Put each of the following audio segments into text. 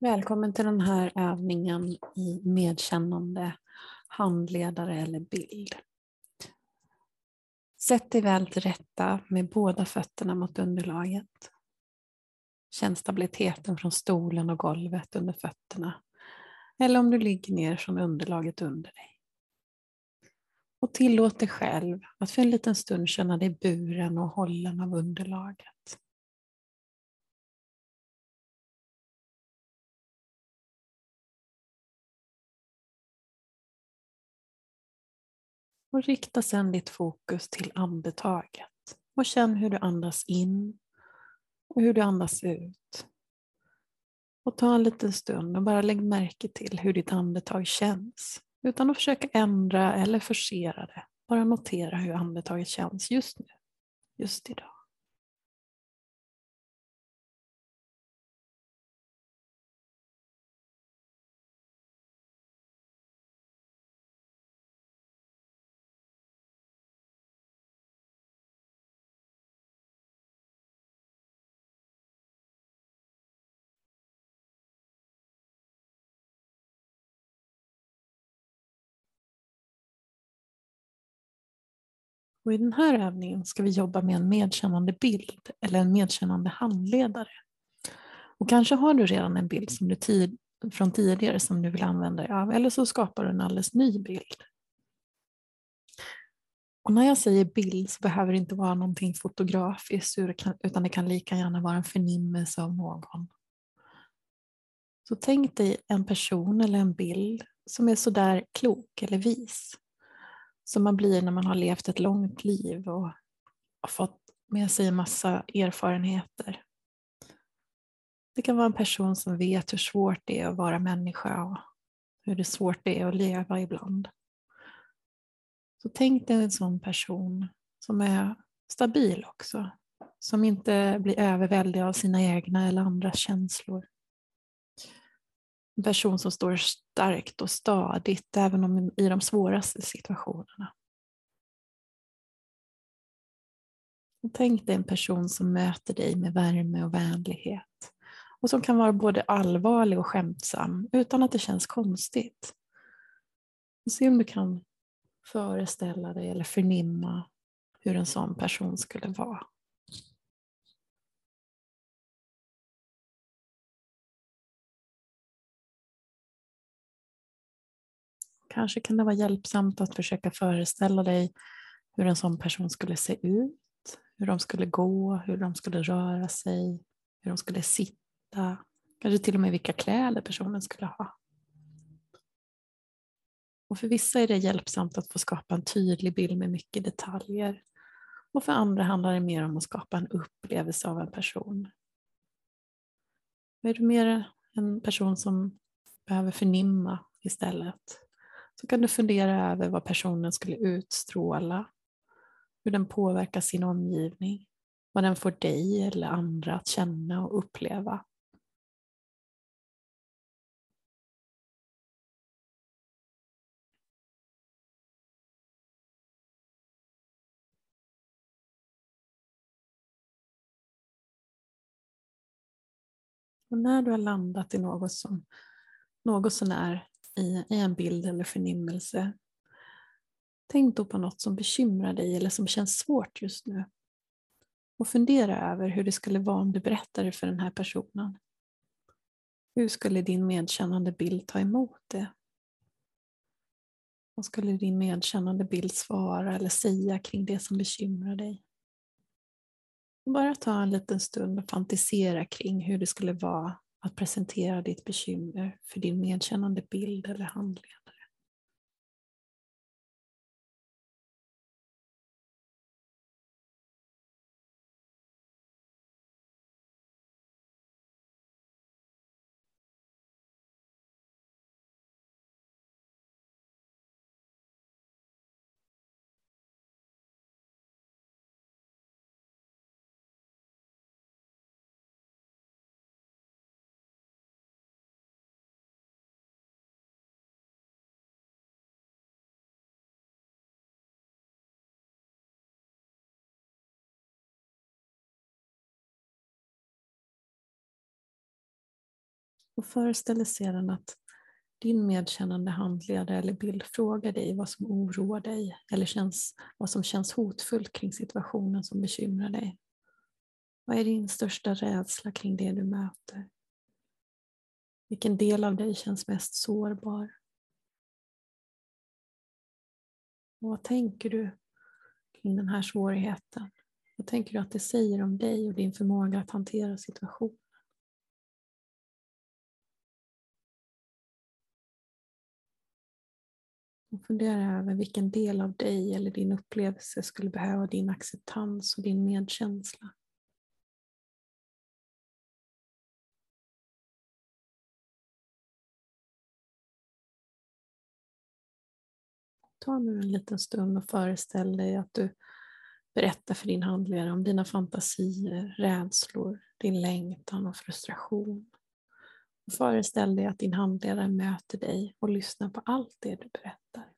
Välkommen till den här övningen i medkännande handledare eller bild. Sätt dig väl till rätta med båda fötterna mot underlaget. Känn stabiliteten från stolen och golvet under fötterna. Eller om du ligger ner från underlaget under dig. Och tillåt dig själv att för en liten stund känna dig buren och hållen av underlaget. Och rikta sedan ditt fokus till andetaget. Och känn hur du andas in och hur du andas ut. Och ta en liten stund och bara lägg märke till hur ditt andetag känns. Utan att försöka ändra eller forcera det. Bara notera hur andetaget känns just nu, just idag. Och I den här övningen ska vi jobba med en medkännande bild eller en medkännande handledare. Och kanske har du redan en bild som du tid, från tidigare som du vill använda dig av eller så skapar du en alldeles ny bild. Och när jag säger bild så behöver det inte vara någonting fotografiskt utan det kan lika gärna vara en förnimmelse av någon. Så tänk dig en person eller en bild som är sådär klok eller vis som man blir när man har levt ett långt liv och har fått med sig en massa erfarenheter. Det kan vara en person som vet hur svårt det är att vara människa och hur det svårt det är att leva ibland. Så tänk dig en sån person som är stabil också, som inte blir överväldigad av sina egna eller andras känslor. En person som står starkt och stadigt även om i de svåraste situationerna. Och tänk dig en person som möter dig med värme och vänlighet och som kan vara både allvarlig och skämtsam utan att det känns konstigt. Och se om du kan föreställa dig eller förnimma hur en sån person skulle vara. Kanske kan det vara hjälpsamt att försöka föreställa dig hur en sån person skulle se ut, hur de skulle gå, hur de skulle röra sig, hur de skulle sitta, kanske till och med vilka kläder personen skulle ha. Och för vissa är det hjälpsamt att få skapa en tydlig bild med mycket detaljer. Och för andra handlar det mer om att skapa en upplevelse av en person. Är du mer en person som behöver förnimma istället? Så kan du fundera över vad personen skulle utstråla, hur den påverkar sin omgivning, vad den får dig eller andra att känna och uppleva. Och när du har landat i något som något sånär i, i en bild eller förnimmelse. Tänk då på något som bekymrar dig eller som känns svårt just nu. Och fundera över hur det skulle vara om du berättade för den här personen. Hur skulle din medkännande bild ta emot det? Vad skulle din medkännande bild svara eller säga kring det som bekymrar dig? Bara ta en liten stund och fantisera kring hur det skulle vara att presentera ditt bekymmer för din medkännande bild eller handling. Och föreställ dig sedan att din medkännande handledare eller bild frågar dig vad som oroar dig eller känns, vad som känns hotfullt kring situationen som bekymrar dig. Vad är din största rädsla kring det du möter? Vilken del av dig känns mest sårbar? Och vad tänker du kring den här svårigheten? Vad tänker du att det säger om dig och din förmåga att hantera situationen? Fundera över vilken del av dig eller din upplevelse skulle behöva din acceptans och din medkänsla. Ta nu en liten stund och föreställ dig att du berättar för din handledare om dina fantasier, rädslor, din längtan och frustration. Föreställ dig att din handledare möter dig och lyssnar på allt det du berättar.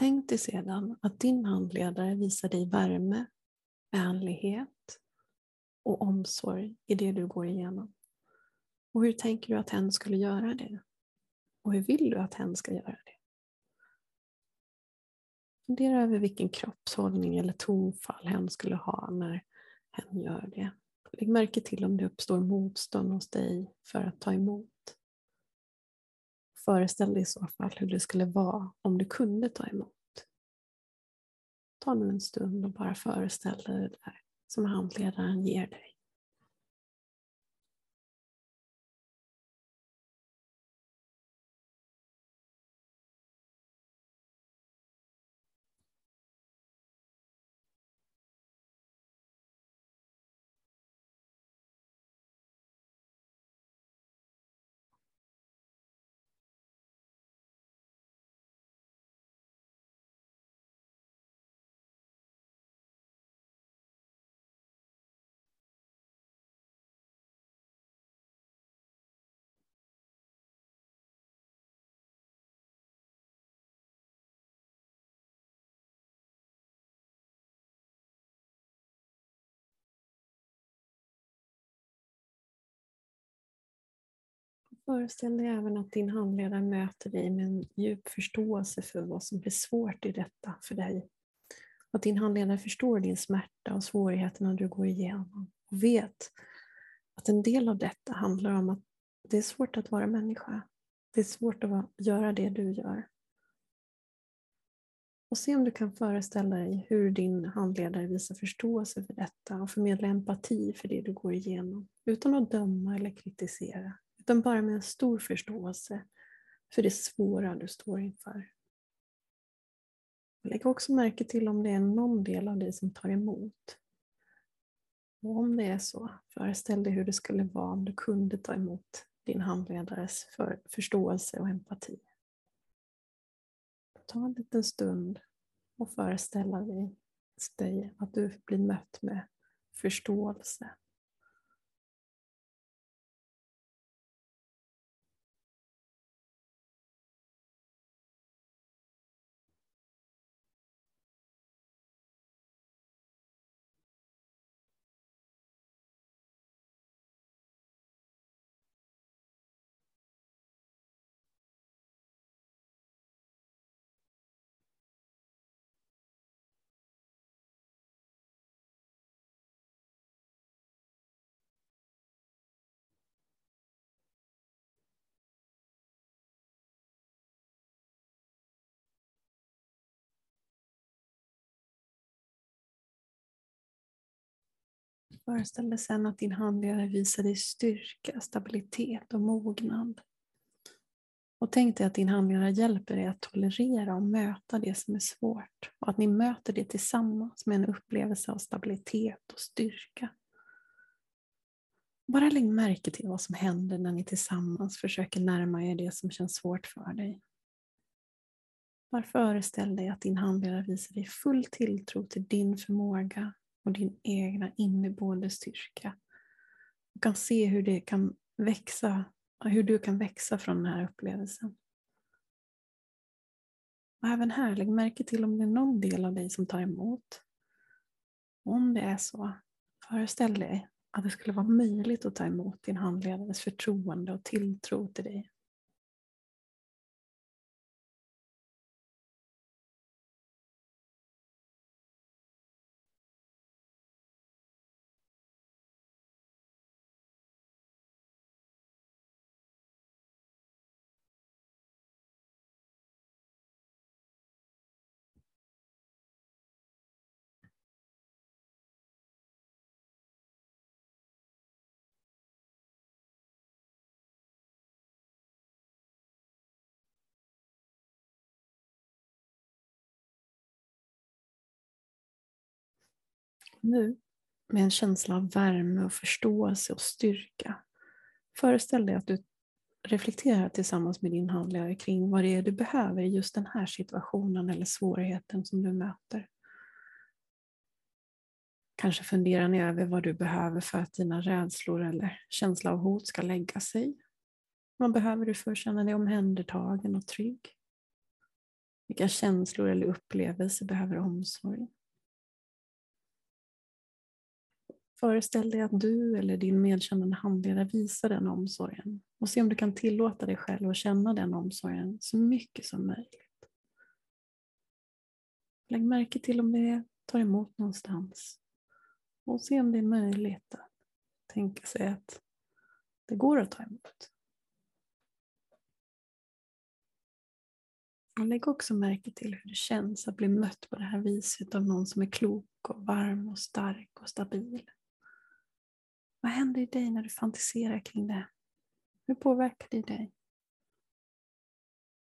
Tänk dig sedan att din handledare visar dig värme, vänlighet och omsorg i det du går igenom. Och hur tänker du att hen skulle göra det? Och hur vill du att hen ska göra det? Fundera över vilken kroppshållning eller tonfall hen skulle ha när hen gör det. Lägg märke till om det uppstår motstånd hos dig för att ta emot. Föreställ dig i så fall hur det skulle vara om du kunde ta emot. Ta nu en stund och bara föreställ dig det där som handledaren ger dig. Föreställ dig även att din handledare möter dig med en djup förståelse för vad som blir svårt i detta för dig. Att din handledare förstår din smärta och svårigheterna du går igenom och vet att en del av detta handlar om att det är svårt att vara människa. Det är svårt att göra det du gör. Och se om du kan föreställa dig hur din handledare visar förståelse för detta och förmedla empati för det du går igenom utan att döma eller kritisera utan bara med en stor förståelse för det svåra du står inför. Lägg också märke till om det är någon del av dig som tar emot. Och om det är så, föreställ dig hur det skulle vara om du kunde ta emot din handledares för förståelse och empati. Ta en liten stund och föreställa dig att du blir mött med förståelse Föreställ dig sen att din handledare visar dig styrka, stabilitet och mognad. Och tänk dig att din handledare hjälper dig att tolerera och möta det som är svårt. Och att ni möter det tillsammans med en upplevelse av stabilitet och styrka. Bara lägg märke till vad som händer när ni tillsammans försöker närma er det som känns svårt för dig. Bara föreställ dig att din handledare visar dig full tilltro till din förmåga och din egna inneboende styrka. Du kan se hur det kan växa, hur du kan växa från den här upplevelsen. Och även här, lägg märke till om det är någon del av dig som tar emot. Om det är så, föreställ dig att det skulle vara möjligt att ta emot din handledares förtroende och tilltro till dig. Nu, med en känsla av värme och förståelse och styrka, föreställ dig att du reflekterar tillsammans med din handledare kring vad det är du behöver i just den här situationen eller svårigheten som du möter. Kanske funderar ni över vad du behöver för att dina rädslor eller känsla av hot ska lägga sig. Vad behöver du för att känna dig omhändertagen och trygg? Vilka känslor eller upplevelser behöver omsorg? Föreställ dig att du eller din medkännande handledare visar den omsorgen och se om du kan tillåta dig själv att känna den omsorgen så mycket som möjligt. Lägg märke till om det tar emot någonstans och se om det är möjligt att tänka sig att det går att ta emot. Och lägg också märke till hur det känns att bli mött på det här viset av någon som är klok och varm och stark och stabil. Vad händer i dig när du fantiserar kring det? Hur påverkar det dig?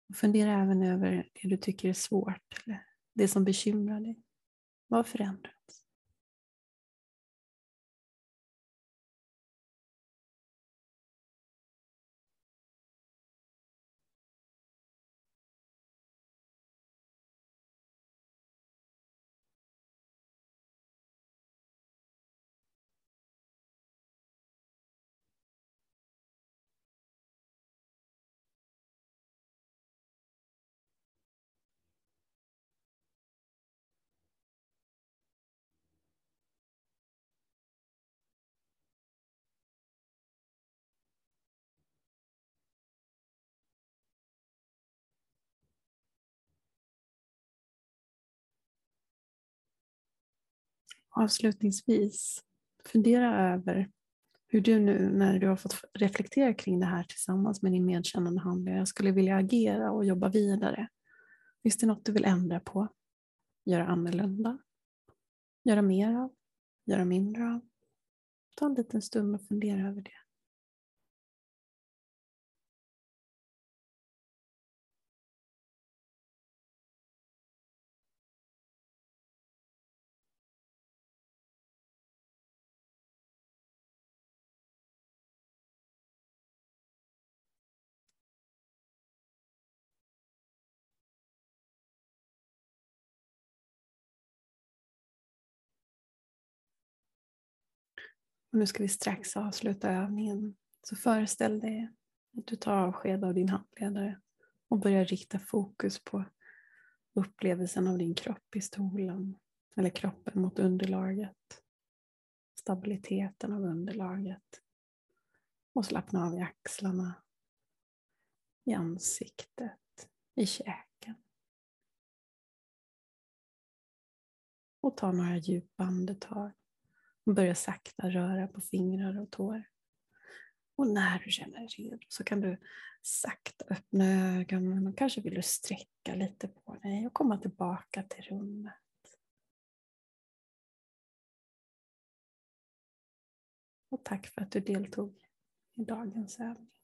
Och fundera även över det du tycker är svårt eller det som bekymrar dig. Vad förändrar? Avslutningsvis, fundera över hur du nu när du har fått reflektera kring det här tillsammans med din medkännande handlare skulle vilja agera och jobba vidare. Finns det något du vill ändra på? Göra annorlunda? Göra mer av? Göra mindre av? Ta en liten stund och fundera över det. Nu ska vi strax avsluta övningen. Så föreställ dig att du tar avsked av din handledare och börjar rikta fokus på upplevelsen av din kropp i stolen eller kroppen mot underlaget. Stabiliteten av underlaget. Och slappna av i axlarna, i ansiktet, i käken. Och ta några djupa andetag. Börja sakta röra på fingrar och tår. Och när du känner dig redo så kan du sakta öppna ögonen och kanske vill du sträcka lite på dig och komma tillbaka till rummet. Och tack för att du deltog i dagens övning.